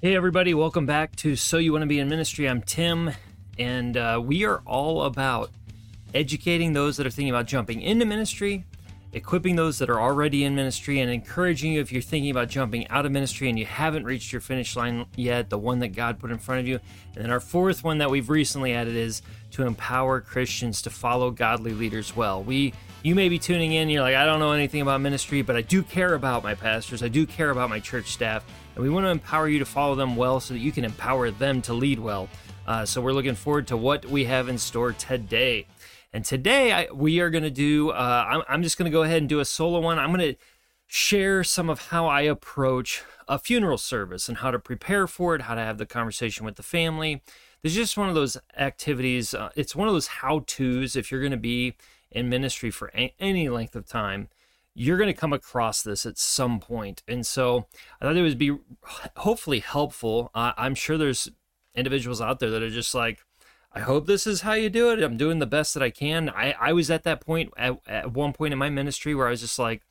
Hey, everybody, welcome back to So You Want to Be in Ministry. I'm Tim, and uh, we are all about educating those that are thinking about jumping into ministry, equipping those that are already in ministry, and encouraging you if you're thinking about jumping out of ministry and you haven't reached your finish line yet, the one that God put in front of you. And then our fourth one that we've recently added is to empower Christians to follow godly leaders well. We you may be tuning in, you're like, I don't know anything about ministry, but I do care about my pastors, I do care about my church staff, and we want to empower you to follow them well so that you can empower them to lead well. Uh, so we're looking forward to what we have in store today. And today I, we are going to do, uh, I'm, I'm just going to go ahead and do a solo one. I'm going to share some of how I approach a funeral service and how to prepare for it, how to have the conversation with the family. This is just one of those activities. Uh, it's one of those how to's if you're going to be in ministry for a- any length of time, you're going to come across this at some point. And so I thought it would be hopefully helpful. Uh, I'm sure there's individuals out there that are just like, I hope this is how you do it. I'm doing the best that I can. I, I was at that point at, at one point in my ministry where I was just like,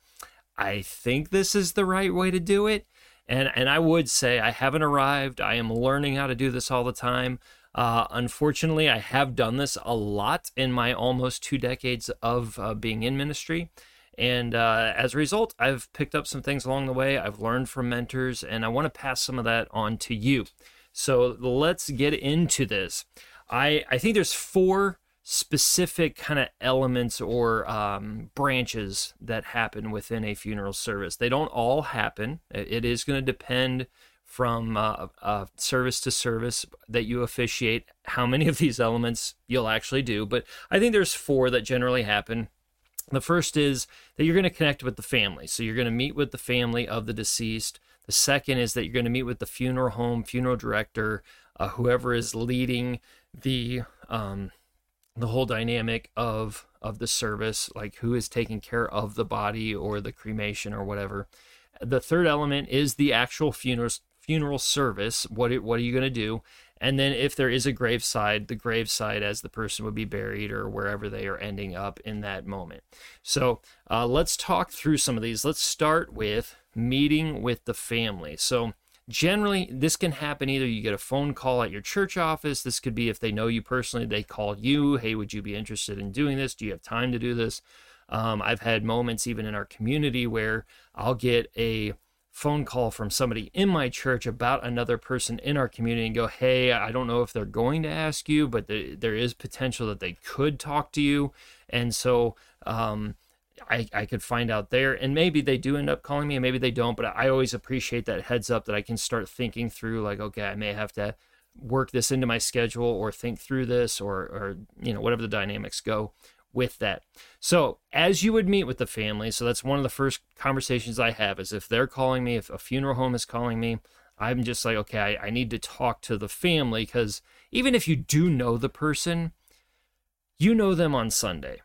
I think this is the right way to do it. And, and I would say I haven't arrived. I am learning how to do this all the time. Uh, unfortunately, I have done this a lot in my almost two decades of uh, being in ministry. And uh, as a result, I've picked up some things along the way. I've learned from mentors, and I want to pass some of that on to you. So let's get into this. I, I think there's four specific kind of elements or um, branches that happen within a funeral service. They don't all happen. It is going to depend from uh, uh, service to service that you officiate, how many of these elements you'll actually do. But I think there's four that generally happen. The first is that you're going to connect with the family. So you're going to meet with the family of the deceased. The second is that you're going to meet with the funeral home, funeral director, uh, whoever is leading the um, the whole dynamic of of the service, like who is taking care of the body or the cremation or whatever. The third element is the actual funeral funeral service. What what are you going to do? And then if there is a graveside, the graveside as the person would be buried or wherever they are ending up in that moment. So uh, let's talk through some of these. Let's start with meeting with the family. So generally this can happen either you get a phone call at your church office this could be if they know you personally they call you hey would you be interested in doing this do you have time to do this um, i've had moments even in our community where i'll get a phone call from somebody in my church about another person in our community and go, hey, I don't know if they're going to ask you, but the, there is potential that they could talk to you. And so um, I, I could find out there. And maybe they do end up calling me and maybe they don't, but I always appreciate that heads up that I can start thinking through, like, okay, I may have to work this into my schedule or think through this or, or you know, whatever the dynamics go with that. So, as you would meet with the family, so that's one of the first conversations I have is if they're calling me, if a funeral home is calling me, I'm just like, okay, I, I need to talk to the family because even if you do know the person, you know them on Sunday.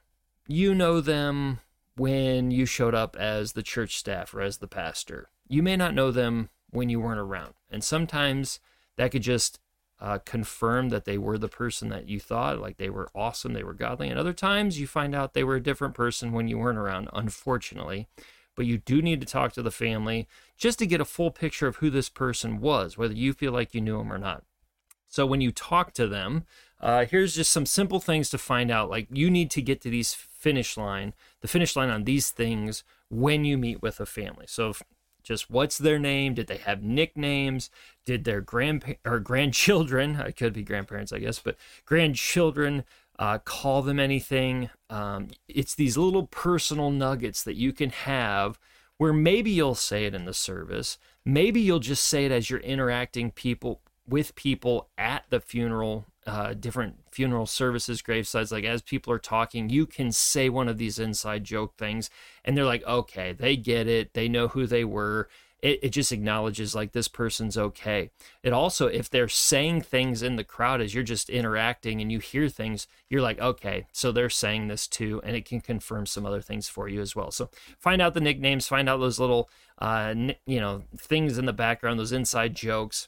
You know them when you showed up as the church staff or as the pastor. You may not know them when you weren't around. And sometimes that could just uh, confirm that they were the person that you thought, like they were awesome, they were godly. And other times you find out they were a different person when you weren't around, unfortunately. But you do need to talk to the family just to get a full picture of who this person was, whether you feel like you knew him or not. So when you talk to them, uh, here's just some simple things to find out. Like you need to get to these finish line, the finish line on these things when you meet with a family. So just what's their name? Did they have nicknames? Did their grandpa or grandchildren, I could be grandparents, I guess, but grandchildren uh, call them anything? Um, it's these little personal nuggets that you can have where maybe you'll say it in the service. Maybe you'll just say it as you're interacting people with people at the funeral uh, different funeral services, gravesides, like as people are talking, you can say one of these inside joke things, and they're like, okay, they get it, they know who they were. It, it just acknowledges like this person's okay. It also, if they're saying things in the crowd as you're just interacting and you hear things, you're like, okay, so they're saying this too, and it can confirm some other things for you as well. So find out the nicknames, find out those little, uh, you know, things in the background, those inside jokes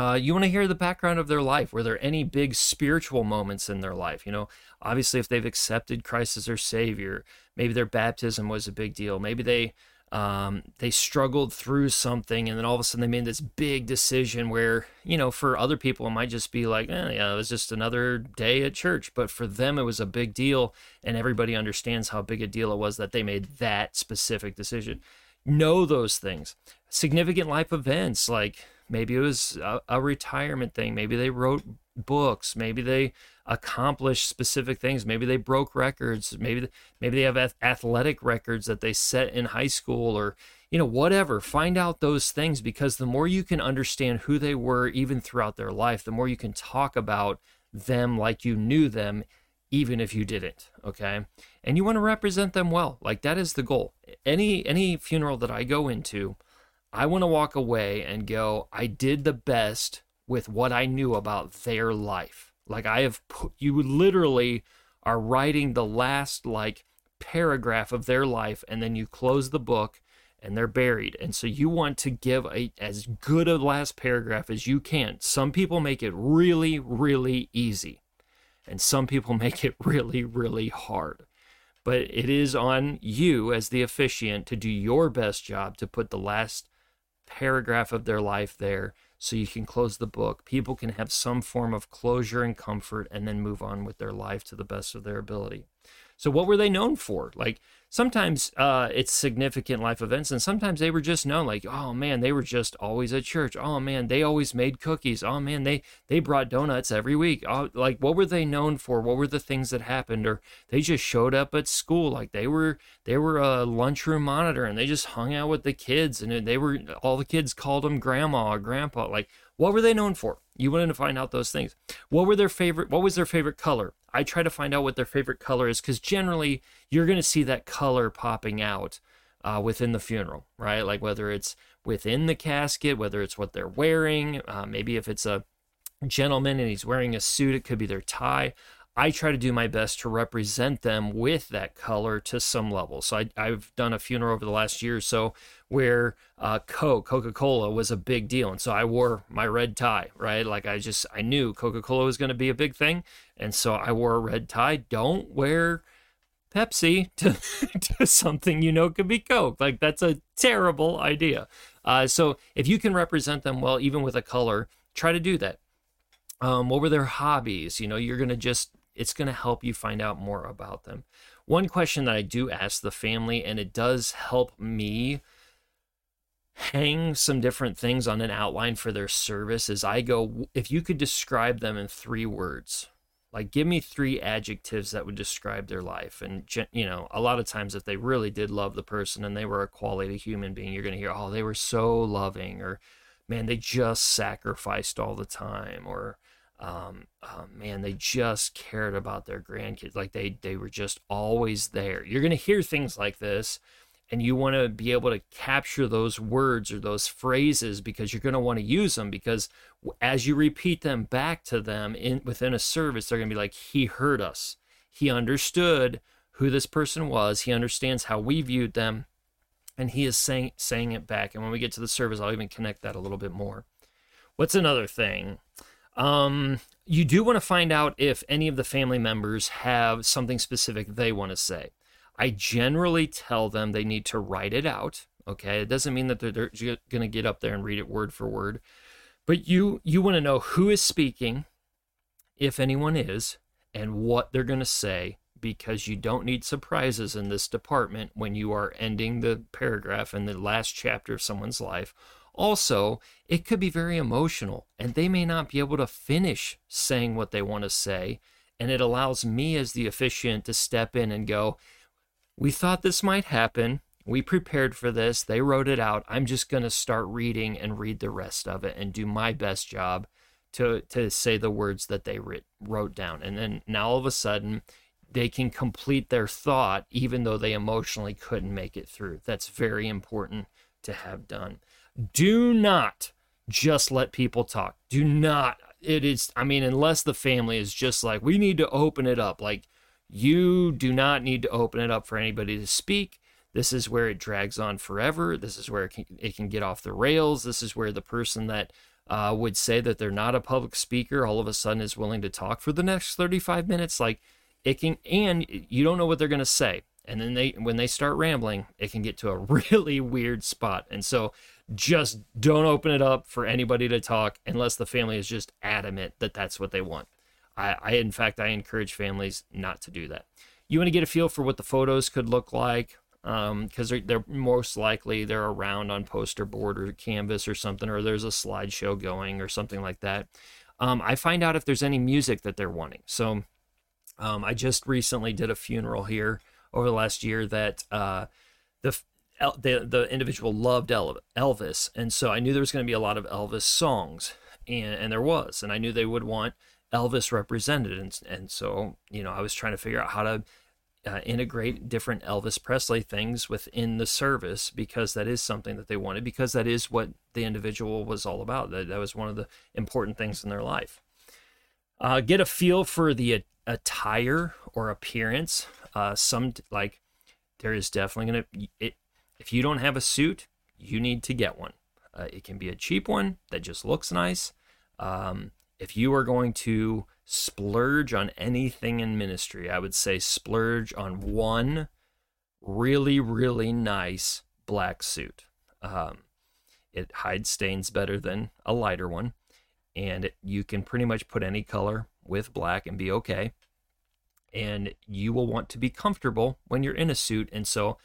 uh, you want to hear the background of their life. Were there any big spiritual moments in their life? You know, obviously, if they've accepted Christ as their Savior, maybe their baptism was a big deal. Maybe they um, they struggled through something and then all of a sudden they made this big decision where you know for other people it might just be like eh, yeah it was just another day at church but for them it was a big deal and everybody understands how big a deal it was that they made that specific decision know those things significant life events like maybe it was a, a retirement thing. Maybe they wrote books. Maybe they accomplished specific things. Maybe they broke records. Maybe maybe they have athletic records that they set in high school or you know whatever. Find out those things because the more you can understand who they were even throughout their life the more you can talk about them like you knew them even if you didn't okay? And you want to represent them well. Like that is the goal. Any any funeral that i go into i want to walk away and go i did the best with what I knew about their life. Like I have put, you literally are writing the last like paragraph of their life and then you close the book and they're buried. And so you want to give a as good a last paragraph as you can. Some people make it really really easy. And some people make it really really hard. But it is on you as the officiant to do your best job to put the last paragraph of their life there so you can close the book. People can have some form of closure and comfort and then move on with their life to the best of their ability. So, what were they known for? Like, sometimes uh, it's significant life events, and sometimes they were just known, like, oh man, they were just always at church. Oh man, they always made cookies. Oh man, they they brought donuts every week. Oh, like, what were they known for? What were the things that happened? Or they just showed up at school, like they were they were a lunchroom monitor, and they just hung out with the kids, and they were all the kids called them grandma or grandpa. Like, what were they known for? You wanted to find out those things. What were their favorite? What was their favorite color? I try to find out what their favorite color is because generally you're going to see that color popping out uh, within the funeral, right? Like whether it's within the casket, whether it's what they're wearing, uh, maybe if it's a gentleman and he's wearing a suit, it could be their tie. I try to do my best to represent them with that color to some level. So I, have done a funeral over the last year or so where uh, Coke, Coca Cola was a big deal. And so I wore my red tie, right? Like I just, I knew Coca Cola was going to be a big thing. And so I wore a red tie. Don't wear Pepsi to, to something you know could be Coke. Like that's a terrible idea. Uh, so if you can represent them well, even with a color, try to do that. Um, what were their hobbies? You know, you're going to just it's going to help you find out more about them. One question that I do ask the family, and it does help me hang some different things on an outline for their service, is I go, if you could describe them in three words, like give me three adjectives that would describe their life. And, you know, a lot of times if they really did love the person and they were a quality human being, you're going to hear, oh, they were so loving, or man, they just sacrificed all the time, or, um, oh man, they just cared about their grandkids. Like they they were just always there. You're gonna hear things like this, and you want to be able to capture those words or those phrases because you're gonna want to use them because as you repeat them back to them in within a service, they're gonna be like, he heard us, he understood who this person was, he understands how we viewed them, and he is saying saying it back. And when we get to the service, I'll even connect that a little bit more. What's another thing? Um, you do want to find out if any of the family members have something specific they want to say. I generally tell them they need to write it out. Okay, it doesn't mean that they're, they're going to get up there and read it word for word, but you you want to know who is speaking, if anyone is, and what they're going to say because you don't need surprises in this department when you are ending the paragraph in the last chapter of someone's life also, it could be very emotional, and they may not be able to finish saying what they want to say. And it allows me, as the officiant, to step in and go, We thought this might happen. We prepared for this. They wrote it out. I'm just going to start reading and read the rest of it and do my best job to, to say the words that they writ, wrote down. And then now all of a sudden, they can complete their thought even though they emotionally couldn't make it through. That's very important to have done do not just let people talk. Do not. It is, I mean, unless the family is just like, we need to open it up. Like, you do not need to open it up for anybody to speak. This is where it drags on forever. This is where it can, it can get off the rails. This is where the person that uh, would say that they're not a public speaker all of a sudden is willing to talk for the next 35 minutes. Like, it can, and you don't know what they're going to say. And then they when they start rambling, it can get to a really weird spot. And so just don't open it up for anybody to talk unless the family is just adamant that that's what they want. I, I in fact I encourage families not to do that. You want to get a feel for what the photos could look like because um, they're, they're most likely they're around on poster board or canvas or something, or there's a slideshow going or something like that. Um, I find out if there's any music that they're wanting. So um, I just recently did a funeral here over the last year that uh, the the the individual loved Elvis, and so I knew there was going to be a lot of Elvis songs, and and there was, and I knew they would want Elvis represented, and and so you know I was trying to figure out how to uh, integrate different Elvis Presley things within the service because that is something that they wanted because that is what the individual was all about. That, that was one of the important things in their life. Uh, get a feel for the attire or appearance. Uh, some like there is definitely gonna it, if you don't have a suit, you need to get one. Uh, it can be a cheap one that just looks nice. Um, if you are going to splurge on anything in ministry, I would say splurge on one really, really nice black suit. Um, it hides stains better than a lighter one, and you can pretty much put any color with black and be okay. And you will want to be comfortable when you're in a suit. And so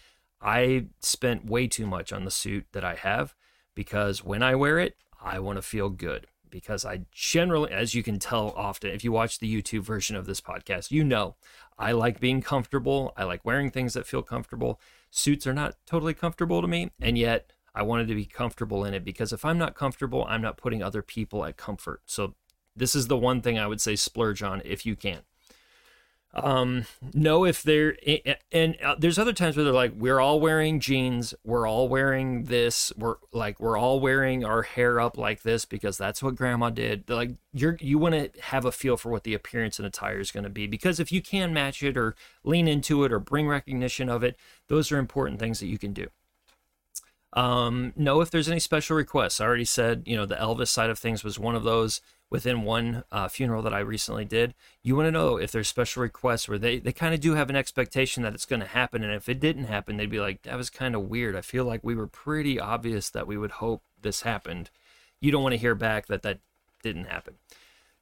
I spent way too much on the suit that I have because when I wear it, I want to feel good because I generally, as you can tell often, if you watch the YouTube version of this podcast, you know I like being comfortable. I like wearing things that feel comfortable. Suits are not totally comfortable to me, and yet I wanted to be comfortable in it because if I'm not comfortable, I'm not putting other people at comfort. So, this is the one thing I would say splurge on if you can um, know if they're and uh, there's other times where they're like we're all wearing jeans we're all wearing this we're like we're all wearing our hair up like this because that's what grandma did. Like you're you want to have a feel for what the appearance and attire is going to be because if you can match it or lean into it or bring recognition of it those are important things that you can do. Um, know if there's any special requests. I already said, you know, the Elvis side of things was one of those within one uh, funeral that I recently did. You want to know if there's special requests where they, they kind of do have an expectation that it's going to happen. And if it didn't happen, they'd be like, that was kind of weird. I feel like we were pretty obvious that we would hope this happened. You don't want to hear back that that didn't happen.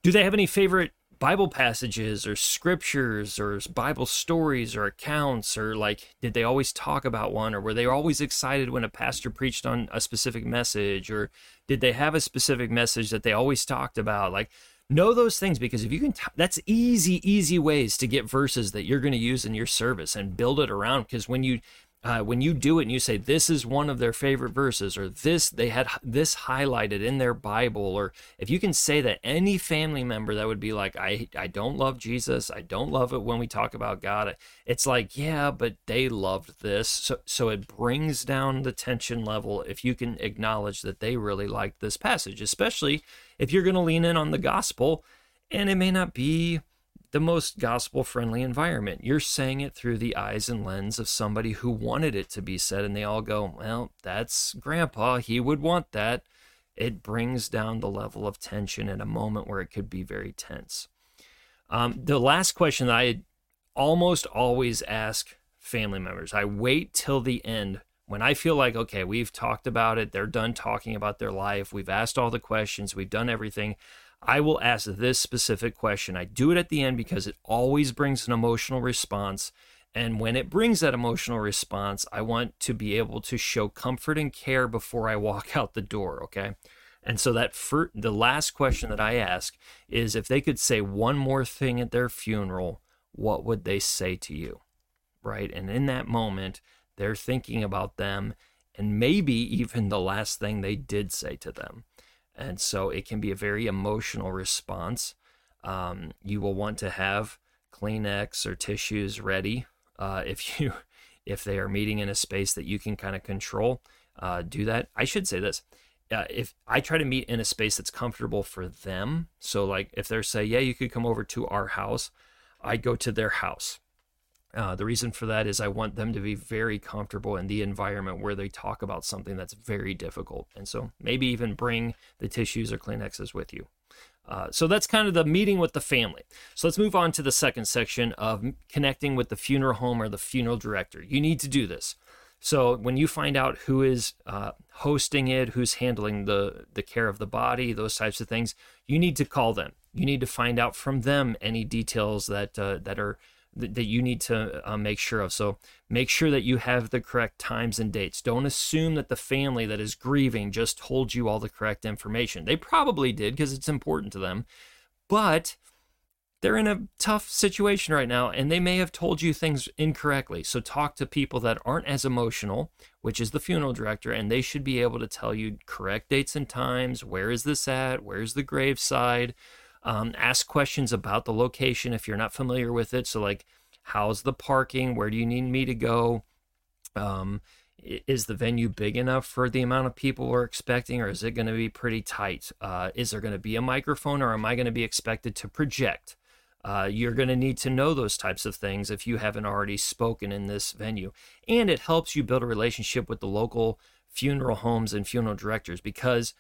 Do they have any favorite Bible passages or scriptures or Bible stories or accounts or like did they always talk about one? Or were they always excited when a pastor preached on a specific message? Or did they have a specific message that they always talked about? Like know those things because if you can t- that's easy easy ways to get verses that you're going to use in your service and build it around because when you uh, when you do it and you say this is one of their favorite verses or this they had this highlighted in their bible or if you can say that any family member that would be like i i don't love jesus. I don't love it when we talk about god. It's like yeah but they loved this. So so it brings down the tension level if you can acknowledge that they really liked this passage especially if you're going to lean in on the gospel and it may not be the most gospel friendly environment. You're saying it through the eyes and lens of somebody who wanted it to be said, and they all go, Well, that's grandpa. He would want that. It brings down the level of tension in a moment where it could be very tense. Um, the last question that I almost always ask family members, I wait till the end when I feel like, okay, we've talked about it, they're done talking about their life, we've asked all the questions, we've done everything. I will ask this specific question. I do it at the end because it always brings an emotional response. And when it brings that emotional response, I want to be able to show comfort and care before I walk out the door. Okay. And so that for the last question that I ask is if they could say one more thing at their funeral, what would they say to you? Right. And in that moment, they're thinking about them and maybe even the last thing they did say to them. And so it can be a very emotional response. Um, you will want to have Kleenex or tissues ready uh, if you if they are meeting in a space that you can kind of control. Uh, do that. I should say this. Uh, if I try to meet in a space that's comfortable for them, so like if they're say, yeah, you could come over to our house, I go to their house. Uh, the reason for that is I want them to be very comfortable in the environment where they talk about something that's very difficult. And so maybe even bring the tissues or Kleenexes with you. Uh, so that's kind of the meeting with the family. So let's move on to the second section of connecting with the funeral home or the funeral director. You need to do this. So when you find out who is uh, hosting it, who's handling the the care of the body, those types of things, you need to call them. You need to find out from them any details that uh, that are that you need to uh, make sure of. So make sure that you have the correct times and dates. Don't assume that the family that is grieving just told you all the correct information. They probably did because it's important to them, but they're in a tough situation right now and they may have told you things incorrectly. So talk to people that aren't as emotional, which is the funeral director, and they should be able to tell you correct dates and times. Where is this at? Where's the graveside? Um, ask questions about the location if you're not familiar with it. So, like, how's the parking? Where do you need me to go? Um, is the venue big enough for the amount of people we're expecting, or is it going to be pretty tight? Uh, is there going to be a microphone, or am I going to be expected to project? Uh, you're going to need to know those types of things if you haven't already spoken in this venue. And it helps you build a relationship with the local funeral homes and funeral directors because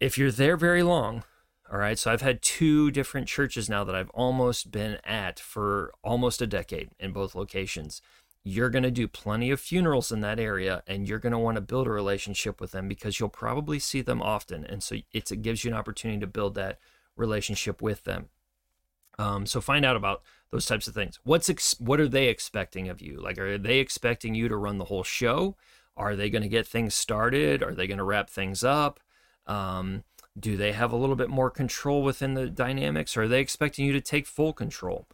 if you're there very long, all right. So I've had two different churches now that I've almost been at for almost a decade in both locations. You're going to do plenty of funerals in that area and you're going to want to build a relationship with them because you'll probably see them often. And so it gives you an opportunity to build that relationship with them. Um, so find out about those types of things. What's ex- what are they expecting of you? Like, are they expecting you to run the whole show? Are they going to get things started? Are they going to wrap things up? Um, do they have a little bit more control within the dynamics? Or are they expecting you to take full control?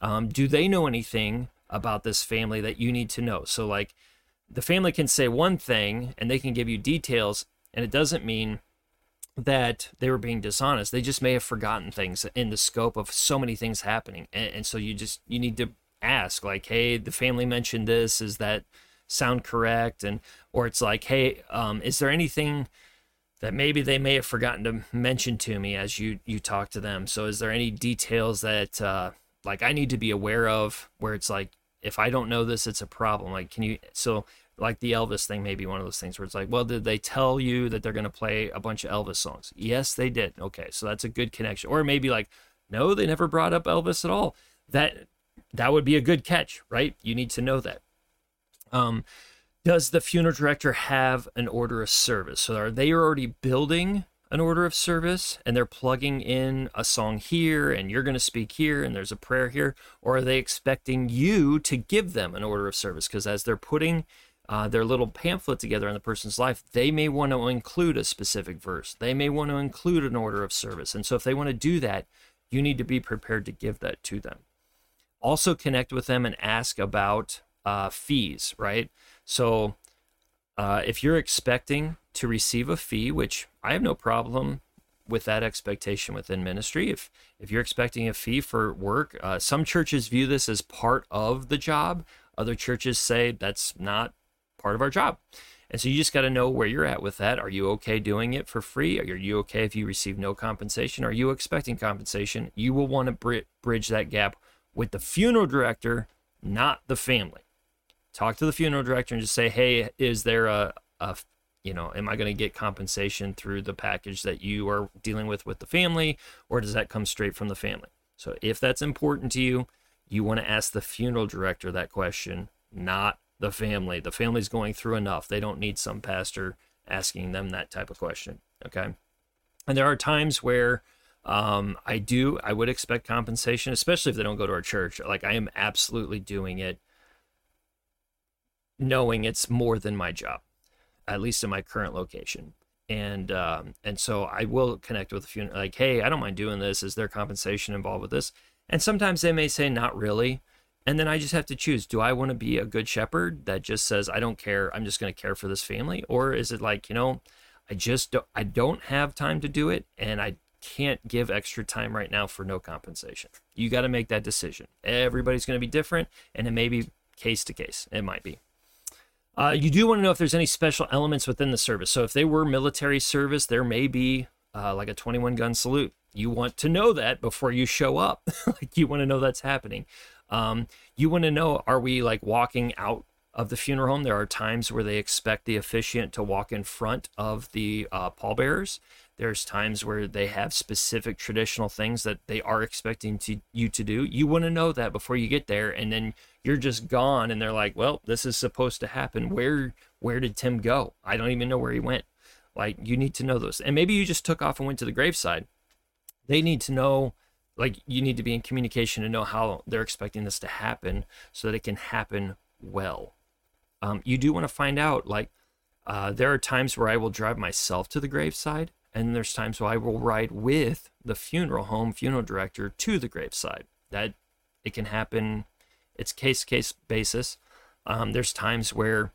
Um, do they know anything about this family that you need to know? So, like, the family can say one thing and they can give you details, and it doesn't mean that they were being dishonest. They just may have forgotten things in the scope of so many things happening. And, and so you just you need to ask, like, hey, the family mentioned this. Is that sound correct? And or it's like, hey, um, is there anything that maybe they may have forgotten to mention to me as you you talk to them. So is there any details that uh, like I need to be aware of where it's like if I don't know this, it's a problem. Like can you so like the Elvis thing may be one of those things where it's like, well, did they tell you that they're going to play a bunch of Elvis songs? Yes, they did. Okay, so that's a good connection. Or maybe like, no, they never brought up Elvis at all. That that would be a good catch, right? You need to know that. Um, does the funeral director have an order of service? So are they already building an order of service and they're plugging in a song here and you're going to speak here and there's a prayer here? Or are they expecting you to give them an order of service? Because as they're putting uh, their little pamphlet together in the person's life, they may want to include a specific verse. They may want to include an order of service. And so if they want to do that, you need to be prepared to give that to them. Also connect with them and ask about uh, fees, right? So uh, if you're expecting to receive a fee, which I have no problem with that expectation within ministry, if if you're expecting a fee for work, uh, some churches view this as part of the job. Other churches say that's not part of our job. And so you just got to know where you're at with that. Are you okay doing it for free? Are you okay if you receive no compensation? Are you expecting compensation? You will want to bridge that gap with the funeral director, not the family talk to the funeral director and just say, hey, is there a, a you know, am I going to get compensation through the package that you are dealing with with the family, or does that come straight from the family? So if that's important to you, you want to ask the funeral director that question, not the family. The family's going through enough. They don't need some pastor asking them that type of question. Okay. And there are times where um, I do, I would expect compensation, especially if they don't go to our church. Like I am absolutely doing it knowing it's more than my job, at least in my current location. And um, and so I will connect with a few like, hey, I don't mind doing this. Is there compensation involved with this? And sometimes they may say not really. And then I just have to choose: Do I want to be a good shepherd that just says I don't care, I'm just going to care for this family, or is it like you know, I just don't, I don't have time to do it, and I can't give extra time right now for no compensation. You got to make that decision. Everybody's going to be different, and it may be case to case. It might be. Uh, you do want to know if there's any special elements within the service. So if they were military service, there may be uh, like a 21 gun salute. You want to know that before you show up. like you want to know that's happening. Um, you want to know are we like walking out of the funeral home? There are times where they expect the officiant to walk in front of the uh, pallbearers. There's times where they have specific traditional things that they are expecting to you to do. You want to know that before you get there, and then you're just gone, and they're like, "Well, this is supposed to happen. Where where did Tim go? I don't even know where he went." Like you need to know those, and maybe you just took off and went to the graveside. They need to know like you need to be in communication to know how they're expecting this to happen so that it can happen well um, you do want to find out like uh, there are times where i will drive myself to the graveside and there's times where i will ride with the funeral home funeral director to the graveside that it can happen it's case case basis um, there's times where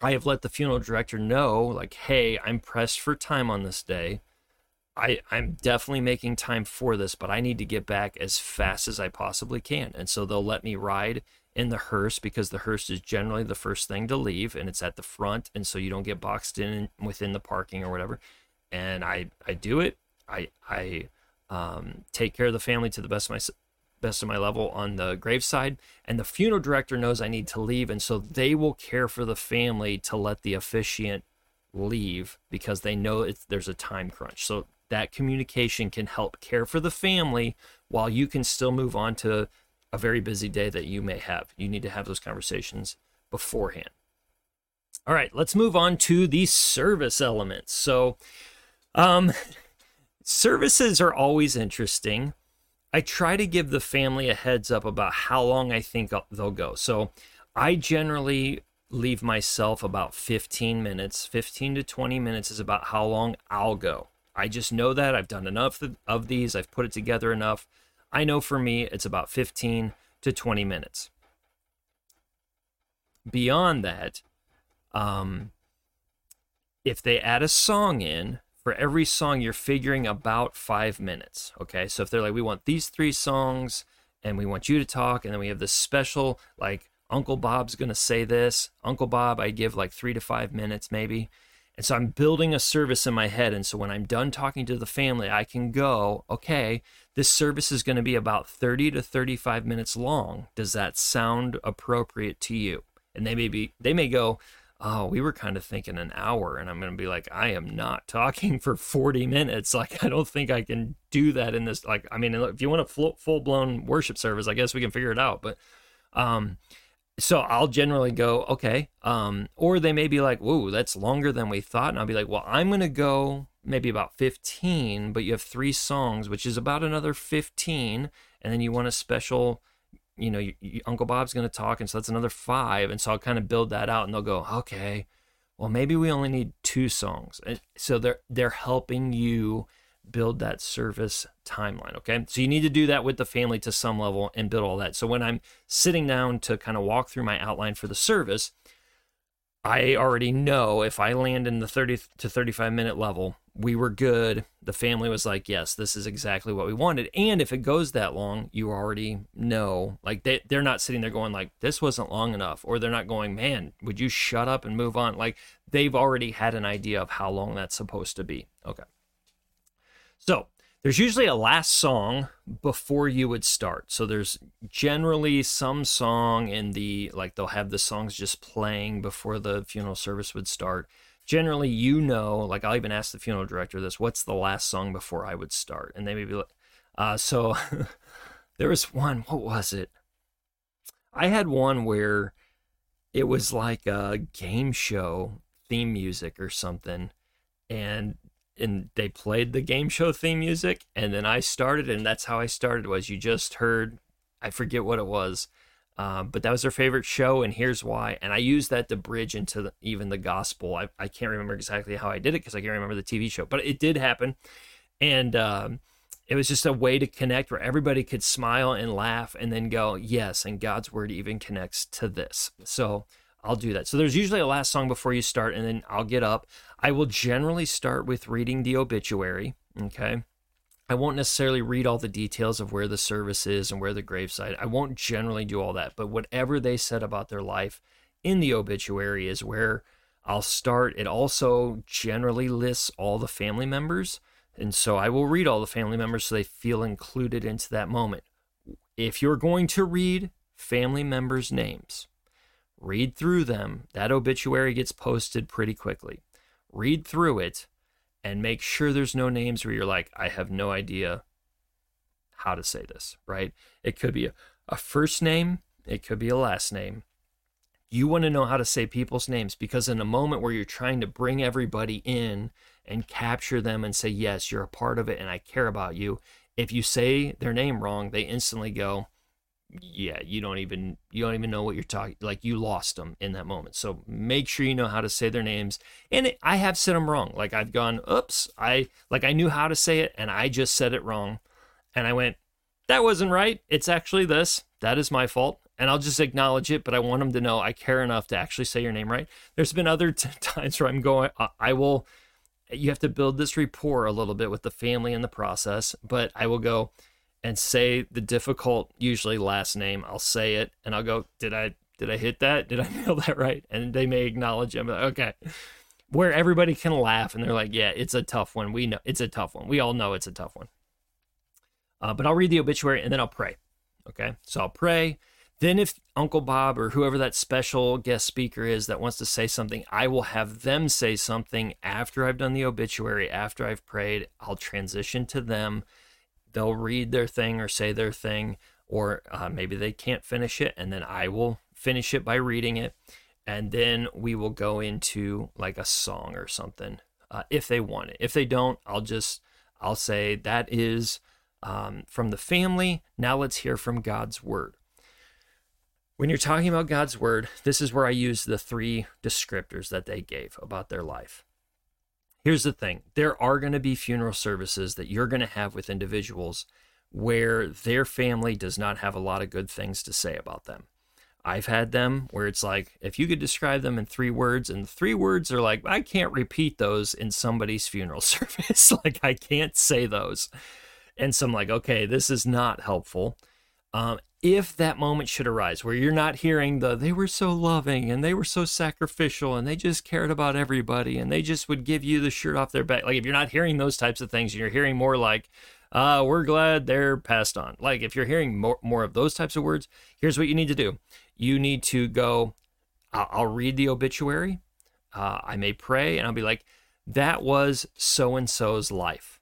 i have let the funeral director know like hey i'm pressed for time on this day I, I'm definitely making time for this, but I need to get back as fast as I possibly can. And so they'll let me ride in the hearse because the hearse is generally the first thing to leave and it's at the front. And so you don't get boxed in within the parking or whatever. And I, I do it. I, I um, take care of the family to the best of my best of my level on the graveside and the funeral director knows I need to leave and so they will care for the family to let the officiant leave because they know there's a time crunch. So that communication can help care for the family while you can still move on to a very busy day that you may have. You need to have those conversations beforehand. All right, let's move on to the service elements. So, um, services are always interesting. I try to give the family a heads up about how long I think they'll go. So, I generally leave myself about 15 minutes. 15 to 20 minutes is about how long I'll go. I just know that I've done enough of these, I've put it together enough. I know for me, it's about 15 to 20 minutes. Beyond that, um, if they add a song in, for every song, you're figuring about five minutes. Okay. So if they're like, we want these three songs and we want you to talk, and then we have this special, like, Uncle Bob's to say this. Uncle Bob, I give like three to five minutes maybe. And so I'm building a service in my head. And so when I'm done talking to the family, I can go, okay, this service is going to be about 30 to 35 minutes long. Does that sound appropriate to you? And they may be, they may go, oh, we were kind of thinking an hour. And I'm going to be like, I am not talking for 40 minutes. Like, I don't think I can do that in this. Like, I mean, if you want a full blown worship service, I guess we can figure it out. But, um, so I'll generally go, okay. Um, or they may be like, whoa, that's longer than we thought. And I'll be like, well, I'm going to go maybe about 15, but you have three songs, which is about another 15. And then you want a special, you know, you, you, Uncle Bob's going to talk. And so that's another five. And so I'll kind of build that out and they'll go, okay, well, maybe we only need two songs. And so they're, they're helping you build that service timeline. Okay. So you need to do that with the family to some level and build all that. So when I'm sitting down to kind of walk through my outline for the service, I already know if I land in the 30 to 35 minute level, we were good. The family was like, yes, this is exactly what we wanted. And if it goes that long, you already know. Like they, they're not sitting there going like, this wasn't long enough. Or they're not going, man, would you shut up and move on? Like they've already had an idea of how long that's supposed to be. Okay. So there's usually a last song before you would start. So there's generally some song in the like they'll have the songs just playing before the funeral service would start. Generally, you know, like I'll even ask the funeral director this: "What's the last song before I would start?" And they may be like, uh, "So there was one. What was it? I had one where it was like a game show theme music or something." and and they played the game show theme music and then i started and that's how i started was you just heard i forget what it was um, but that was their favorite show and here's why and i used that to bridge into the, even the gospel I, I can't remember exactly how i did it because i can't remember the tv show but it did happen and um, it was just a way to connect where everybody could smile and laugh and then go yes and god's word even connects to this so I'll do that. So there's usually a last song before you start, and then I'll get up. I will generally start with reading the obituary. Okay. I won't necessarily read all the details of where the service is and where the gravesite. I won't generally do all that, but whatever they said about their life in the obituary is where I'll start. It also generally lists all the family members. And so I will read all the family members so they feel included into that moment. If you're going to read family members' names, read through them. That obituary gets posted pretty quickly. Read through it and make sure there's no names where you're like, I have no idea how to say this, right? It could be a, a first name, it could be a last name. You want to know how to say people's names because in a moment where you're trying to bring everybody in and capture them and say, Yes, you're a part of it and I care about you, if you say their name wrong, they instantly go, yeah, you don't even you don't even know what you're talking. Like you lost them in that moment. So make sure you know how to say their names. And it, I have said them wrong. Like I've gone, oops, I like I knew how to say it and I just said it wrong, and I went, that wasn't right. It's actually this. That is my fault. And I'll just acknowledge it, but I want them to know I care enough to actually say your name right. There's been other t- times where I'm going, I will, you have to build this rapport a little bit with the family in the process, but I will go, and say the difficult, usually last name. I'll say it and I'll go, did I did I hit that? Did I nail that right? And they may acknowledge it. Like, okay. Where everybody can laugh and they're like, yeah, it's a tough one. We know it's a tough one. We all know it's a tough one. Uh, but I'll read the obituary and then I'll pray. Okay. So I'll pray. Then, if Uncle Bob or whoever that special guest speaker is that wants to say something, I will have them say something after I've done the obituary, after I've prayed. I'll transition to them they'll read their thing or say their thing, or uh, maybe they can't finish it, and then I will finish it by reading it, and then we will go into like a song or something uh, if they want it. If they don't, I'll just I'll say that is um, from the family. Now let's hear from God's word. When you're talking about God's word, this is where I use the three descriptors that they gave about their life here's the thing there are going to be funeral services that you're going to have with individuals where their family does not have a lot of good things to say about them. I've had them where it's like, if you could describe them in three words, and three words are like, I can't repeat those in somebody's funeral service. like, I can't say those. And so I'm like, okay, this is not helpful. Um, if that moment should arise where you're not hearing the they were so loving and they were so sacrificial and they just cared about everybody and they just would give you the shirt off their back like if you're not hearing those types of things and you're hearing more like uh, we're glad they're passed on like if you're hearing more, more of those types of words here's what you need to do. You need to go i'll, I'll read the obituary uh, i may pray and i'll be like that was so and so's life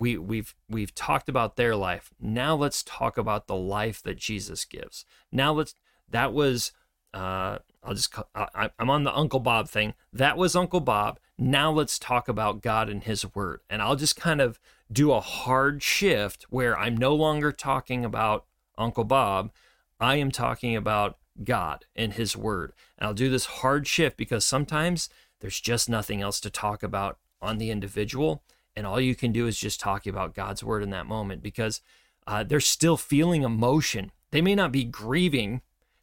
we we've we've talked about their life. Now let's talk about the life that Jesus gives. Now let's that was uh I'll just I, I'm on the Uncle Bob thing. That was Uncle Bob. Now let's talk about God and His Word. And I'll just kind of do a hard shift where I'm no longer talking about Uncle Bob. I am talking about God and His Word. And I'll do this hard shift because sometimes there's just nothing else to talk about on the individual and all you can do is just talk about God's word in that moment because uh, they're still feeling emotion. They may not be grieving,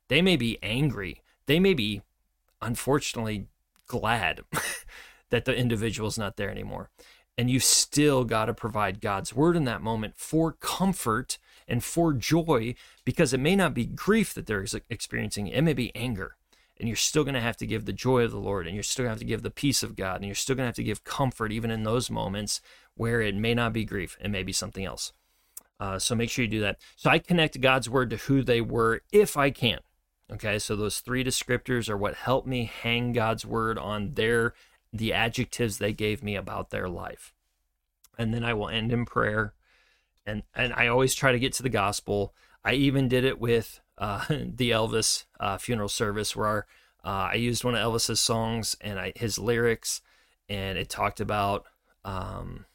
they may be angry, they may be, unfortunately, glad that the individual's not there anymore. And you still got to provide God's word in that moment for comfort and for joy because it may not be grief that they're experiencing, it may be anger and you're still going to have to give the joy of the Lord, and you're still going to have to give the peace of God, and you're still going to have to give comfort even in those moments where it may not be grief, it may be something else. Uh, so make sure you do that. So I connect God's word to who they were if I can. Okay, so those three descriptors are what help me hang God's word on their the adjectives they gave me about their life. And then I will end in prayer. And and I always try to get to the gospel. I even did it with uh, the Elvis uh, funeral service where uh, I used one of Elvis's songs and I, his lyrics, and it talked about. Um,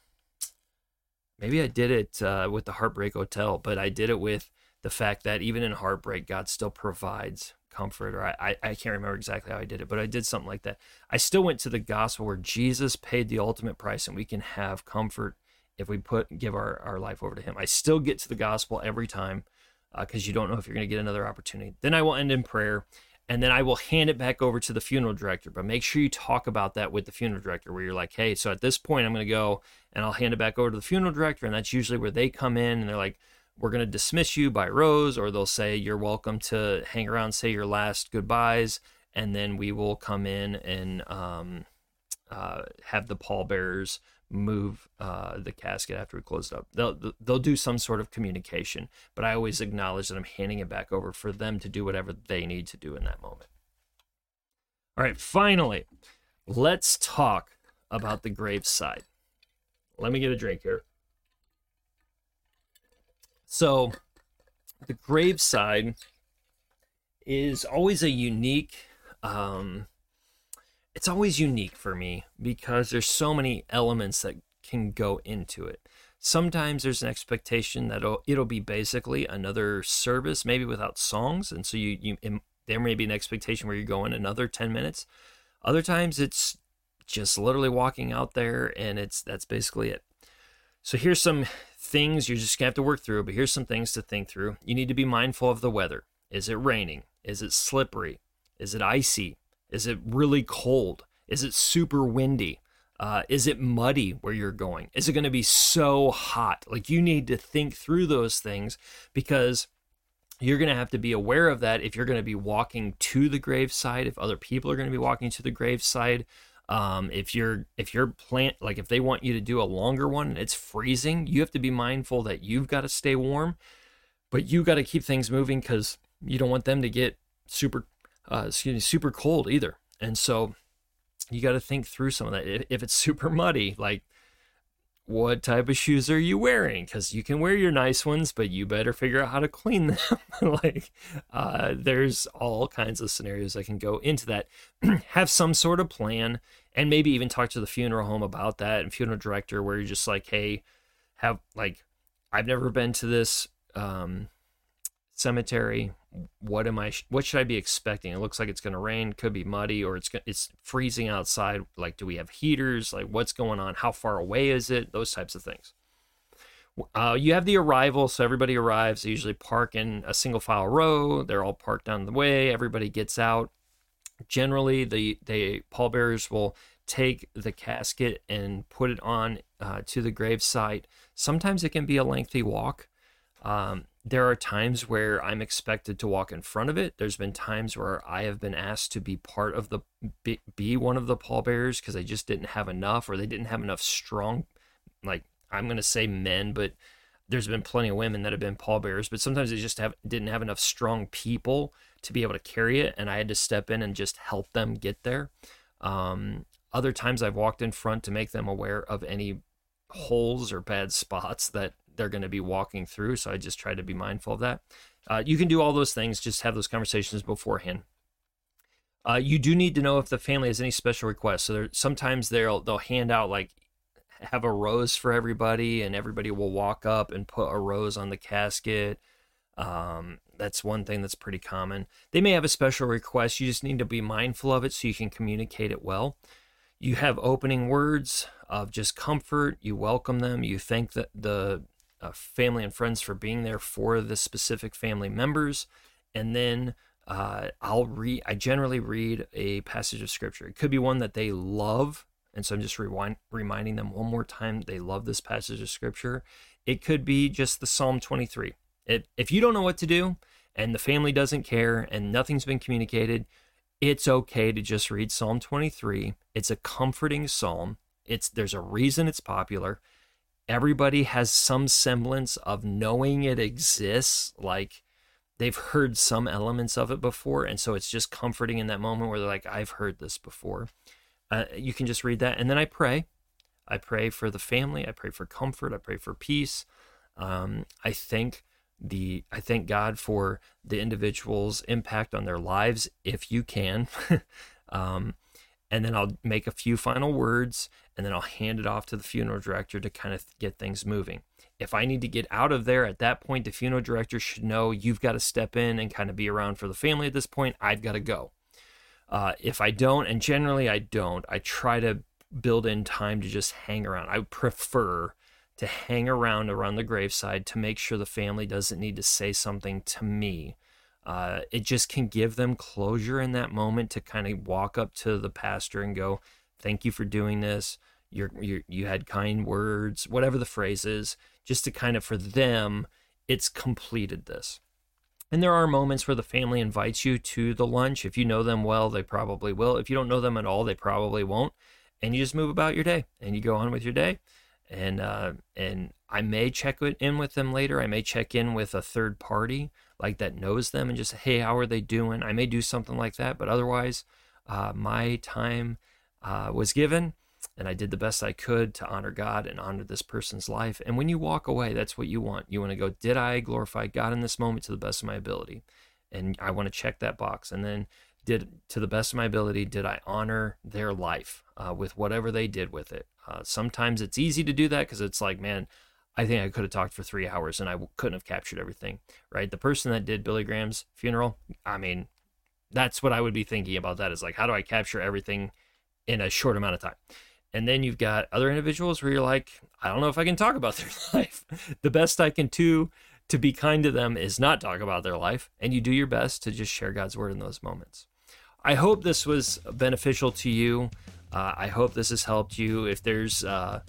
maybe I did it uh, with the Heartbreak Hotel, but I did it with the fact that even in heartbreak, God still provides comfort. Or I, I, I can't remember exactly how I did it, but I did something like that. I still went to the gospel where Jesus paid the ultimate price, and we can have comfort if we put give our, our life over to Him. I still get to the gospel every time because uh, you don't know if you're going to get another opportunity. Then I will end in prayer and then I will hand it back over to the funeral director. But make sure you talk about that with the funeral director where you're like, hey, so at this point, I'm going to go and I'll hand it back over to the funeral director. And that's usually where they come in and they're like, we're going to dismiss you by rows, or they'll say, you're welcome to hang around, say your last goodbyes. And then we will come in and um, uh, have the pallbearers move uh, the casket after we close it up. They'll they'll do some sort of communication, but I always acknowledge that I'm handing it back over for them to do whatever they need to do in that moment. All right, finally, let's talk about the graveside. Let me get a drink here. So, the graveside is always a unique um, it's always unique for me because there's so many elements that can go into it. Sometimes there's an expectation that it'll, it'll be basically another service, maybe without songs, and so you, you there may be an expectation where you're going another 10 minutes. Other times it's just literally walking out there and it's that's basically it. So here's some things you're just gonna have to work through, but here's some things to think through. You need to be mindful of the weather. Is it raining? Is it slippery? Is it icy? Is it really cold? Is it super windy? Uh, is it muddy where you're going? Is it going to be so hot? Like you need to think through those things because you're going to have to be aware of that if you're going to be walking to the graveside, if other people are going to be walking to the graveside. Um, if you're if you're plant like if they want you to do a longer one and it's freezing, you have to be mindful that you've got to stay warm, but you got to keep things moving because you don't want them to get super uh, excuse me, super cold either. And so you got to think through some of that. If it's super muddy, like what type of shoes are you wearing? Because you can wear your nice ones, but you better figure out how to clean them. like, uh, there's all kinds of scenarios that can go into that. Have some sort of plan, and maybe even talk to the funeral home about that and funeral director, where you're just like, hey, have like, I've never been to this um, cemetery what am i what should i be expecting? It looks like it's going to rain could be muddy or it's it's freezing outside. Like do we have heaters? Like what's going on? How far away is it? Those types of things. Uh, you have the arrival so everybody arrives. They usually park in a single file row. They're all parked down the way. Everybody gets out. Generally the the pallbearers will take the casket and put it on uh, to the grave site sometimes it can be a lengthy walk. Um, there are times where I'm expected to walk in front of it. There's been times where I have been asked to be part of the be, be one of the pallbearers because I just didn't have enough or they didn't have enough strong like I'm going to say men, but there's been plenty of women that have been pallbearers, but sometimes they just have didn't have enough strong people to be able to carry it and I had to step in and just help them get there. Um, other times I've walked in front to make them aware of any holes or bad spots that they're going to be walking through. So I just try to be mindful of that. Uh, you can do all those things, just have those conversations beforehand. Uh, you do need to know if the family has any special requests. So sometimes they'll they'll hand out like have a rose for everybody, and everybody will walk up and put a rose on the casket. Um, that's one thing that's pretty common. They may have a special request. You just need to be mindful of it so you can communicate it well. You have opening words of just comfort. You welcome them. You thank the, the uh, family and friends for being there for the specific family members. And then uh, I'll read, I generally read a passage of scripture. It could be one that they love. And so I'm just rewind, reminding them one more time they love this passage of scripture. It could be just the Psalm 23. It, if you don't know what to do and the family doesn't care and nothing's been communicated, it's okay to just read Psalm 23. It's a comforting psalm. It's there's a reason it's popular everybody has some semblance of knowing it exists like they've heard some elements of it before and so it's just comforting in that moment where they're like i've heard this before. Uh, you can just read that and then i pray. I pray for the family i pray for comfort i pray for peace. Um, i thank the i thank god for the individual's impact on their lives if you can. Um, and then I'll make a few final words and then I'll hand it off to the funeral director to kind of get things moving. If I need to get out of there at that point, the funeral director should know you've got to step in and kind of be around for the family at this point. I've got to go. Uh, if I don't, and generally I don't, I try to build in time to just hang around. I prefer to hang around around the graveside to make sure the family doesn't need to say something to me uh, it just can give them closure in that moment to kind of walk up to the pastor and go, "Thank you for doing this. You're, you you had kind words, whatever the phrase is, just to kind of for them, it's completed this." And there are moments where the family invites you to the lunch. If you know them well, they probably will. If you don't know them at all, they probably won't. And you just move about your day and you go on with your day. And uh, and I may check in with them later. I may check in with a third party like that knows them and just hey how are they doing i may do something like that but otherwise uh, my time uh, was given and I did the best I could to honor God and honor this person's life. And when you walk away, that's what you want. You want to go, did I glorify God in this moment to the best of my ability? And I want to check that box. And then, did to the best of my ability, did I honor their life uh, with whatever they did with it? Uh, sometimes it's easy to do that because it's like, man, I think I could have talked for three hours and I couldn't have captured everything, right? The person that did Billy Graham's funeral, I mean, that's what I would be thinking about that is like, how do I capture everything in a short amount of time? And then you've got other individuals where you're like, I don't know if I can talk about their life. the best I can do to be kind to them is not talk about their life. And you do your best to just share God's word in those moments. I hope this was beneficial to you. Uh, I hope this has helped you. If there's, uh,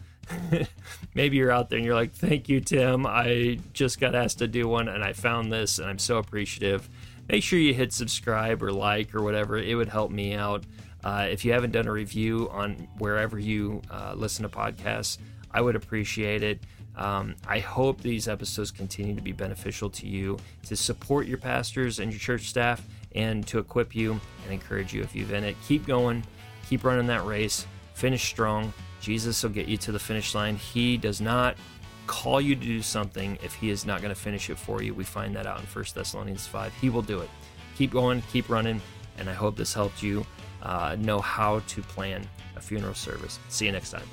maybe you're out there and you're like, thank you, Tim. I just got asked to do one and I found this and I'm so appreciative. Make sure you hit subscribe or like or whatever. It would help me out. Uh, if you haven't done a review on wherever you uh, listen to podcasts, I would appreciate it. Um, I hope these episodes continue to be beneficial to you, to support your pastors and your church staff, and to equip you and encourage you if you've in it. Keep going, keep running that race, finish strong. Jesus will get you to the finish line. He does not call you to do something if he is not going to finish it for you. We find that out in 1 Thessalonians 5. He will do it. Keep going, keep running, and I hope this helped you uh, know how to plan a funeral service. See you next time.